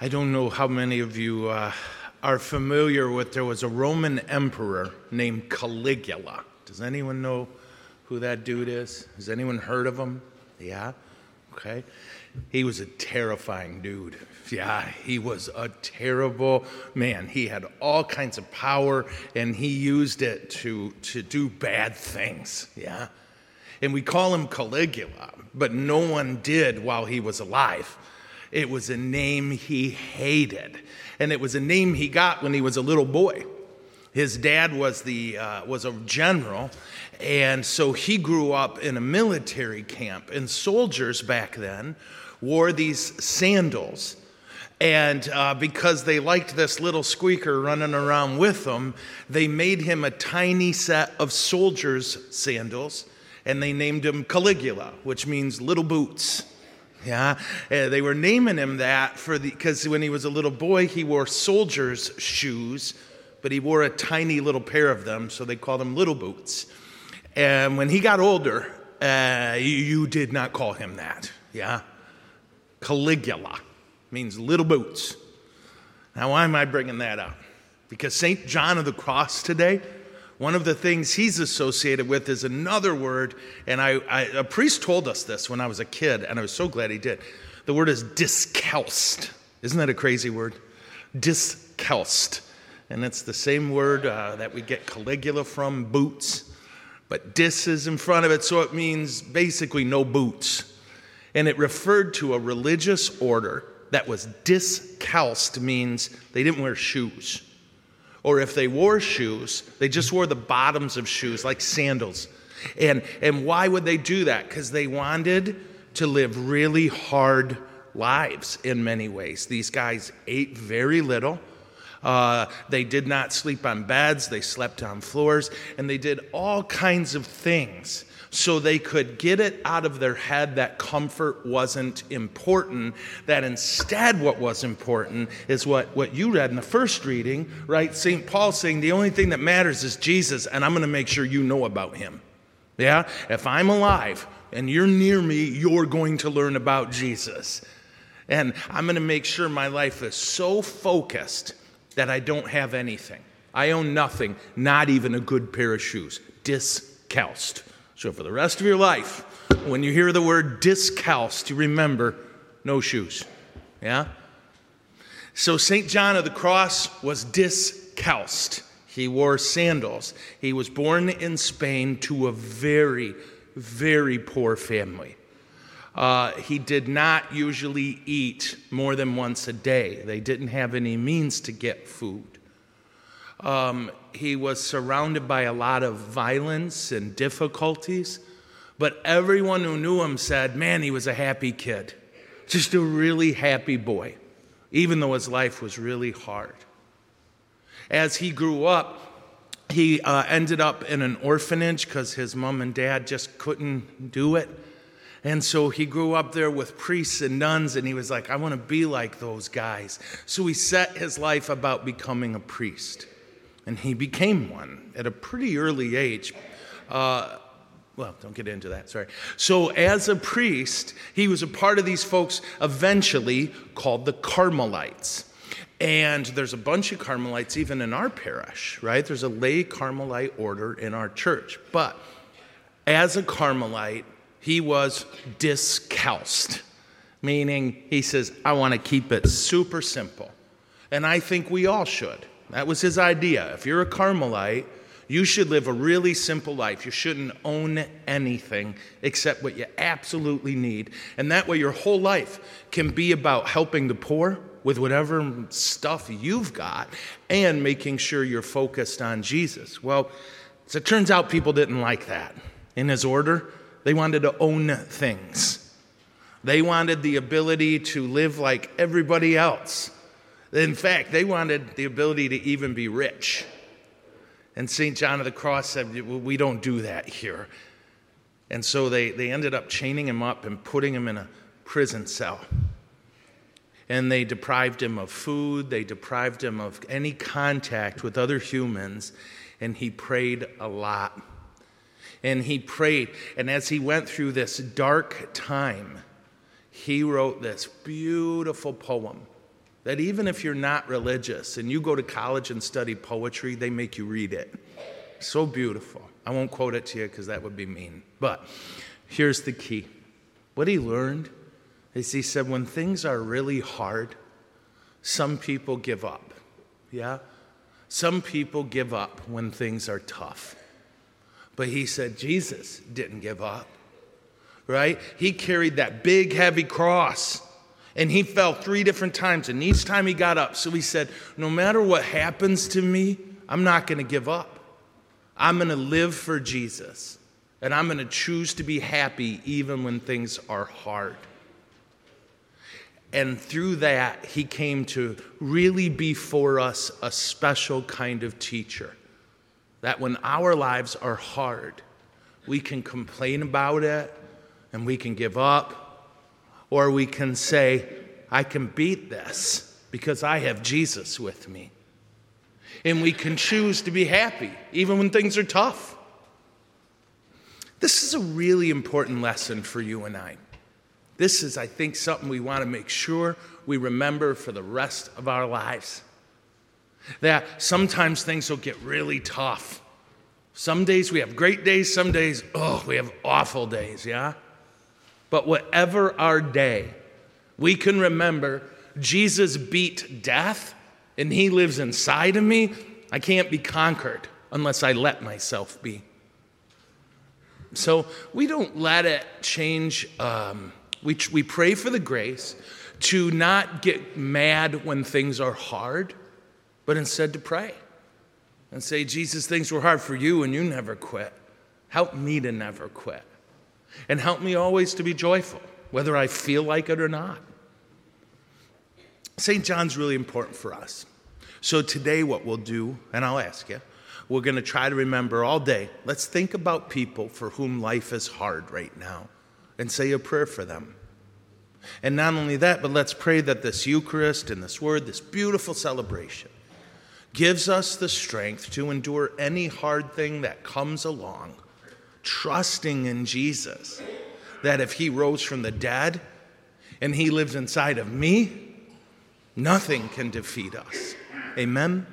I don't know how many of you uh, are familiar with there was a Roman emperor named Caligula. Does anyone know who that dude is? Has anyone heard of him? Yeah? Okay. He was a terrifying dude. Yeah, he was a terrible man. He had all kinds of power and he used it to, to do bad things. Yeah. And we call him Caligula, but no one did while he was alive. It was a name he hated, and it was a name he got when he was a little boy. His dad was, the, uh, was a general, and so he grew up in a military camp. And soldiers back then wore these sandals. And uh, because they liked this little squeaker running around with them, they made him a tiny set of soldiers' sandals, and they named him Caligula, which means little boots. Yeah, uh, they were naming him that for the because when he was a little boy, he wore soldiers' shoes, but he wore a tiny little pair of them, so they called him little boots. And when he got older, uh, you, did not call him that. Yeah, Caligula means little boots. Now, why am I bringing that up? Because St. John of the Cross today one of the things he's associated with is another word, and I, I, a priest told us this when I was a kid, and I was so glad he did. The word is discalced. Isn't that a crazy word? Discalced. And it's the same word uh, that we get Caligula from, boots. But dis is in front of it, so it means basically no boots. And it referred to a religious order that was discalced, means they didn't wear shoes or if they wore shoes, they just wore the bottoms of shoes, like sandals. And, and why would they do that? Because they wanted to live really hard lives in many ways. These guys ate very little. Uh, they did not sleep on beds, they slept on floors, and they did all kinds of things so they could get it out of their head that comfort wasn't important, that instead what was important is what, what you read in the first reading, right? St. Paul saying the only thing that matters is Jesus, and I'm going to make sure you know about him. Yeah? If I'm alive and you're near me, you're going to learn about Jesus. And I'm going to make sure my life is so focused that I don't have anything. I own nothing, not even a good pair of shoes. Discalced. So for the rest of your life, when you hear the word discalced, you remember no shoes. Yeah? So St. John of the Cross was discalced. He wore sandals. He was born in Spain to a very, very poor family. Uh, he did not usually eat more than once a day. They didn't have any means to get food. Um, he was surrounded by a lot of violence and difficulties, but everyone who knew him said, man, he was a happy kid. Just a really happy boy, even though his life was really hard. As he grew up, he uh, ended up in an orphanage because his mom and dad just couldn't do it. And so he grew up there with priests and nuns, and he was like, I want to be like those guys. So he set his life about becoming a priest and he became one at a pretty early age. Uh, well, don't get into that, sorry. So, as a priest, he was a part of these folks eventually called the Carmelites. And there's a bunch of Carmelites even in our parish, right? There's a lay Carmelite order in our church. But as a Carmelite, he was discalced, meaning he says, I want to keep it super simple. And I think we all should. That was his idea. If you're a Carmelite, you should live a really simple life. You shouldn't own anything except what you absolutely need. And that way, your whole life can be about helping the poor with whatever stuff you've got and making sure you're focused on Jesus. Well, as it turns out, people didn't like that. In his order, they wanted to own things, they wanted the ability to live like everybody else. In fact, they wanted the ability to even be rich. And St. John of the Cross said, We don't do that here. And so they, they ended up chaining him up and putting him in a prison cell. And they deprived him of food, they deprived him of any contact with other humans, and he prayed a lot. And he prayed, and as he went through this dark time, he wrote this beautiful poem that even if you're not religious and you go to college and study poetry, they make you read it. So beautiful. I won't quote it to you because that would be mean. But here's the key what he learned is he said, when things are really hard, some people give up. Yeah? Some people give up when things are tough. But he said Jesus didn't give up, right? He carried that big, heavy cross and he fell three different times. And each time he got up, so he said, No matter what happens to me, I'm not going to give up. I'm going to live for Jesus. And I'm going to choose to be happy even when things are hard. And through that, he came to really be for us a special kind of teacher. That when our lives are hard, we can complain about it and we can give up, or we can say, I can beat this because I have Jesus with me. And we can choose to be happy even when things are tough. This is a really important lesson for you and I. This is, I think, something we want to make sure we remember for the rest of our lives. That sometimes things will get really tough. Some days we have great days, some days, oh, we have awful days, yeah? But whatever our day, we can remember Jesus beat death and he lives inside of me. I can't be conquered unless I let myself be. So we don't let it change. Um, we, we pray for the grace to not get mad when things are hard, but instead to pray and say, Jesus, things were hard for you and you never quit. Help me to never quit. And help me always to be joyful, whether I feel like it or not. St. John's really important for us. So today, what we'll do, and I'll ask you, we're going to try to remember all day. Let's think about people for whom life is hard right now and say a prayer for them. And not only that, but let's pray that this Eucharist and this word, this beautiful celebration, gives us the strength to endure any hard thing that comes along, trusting in Jesus that if he rose from the dead and he lives inside of me, nothing can defeat us. Amen.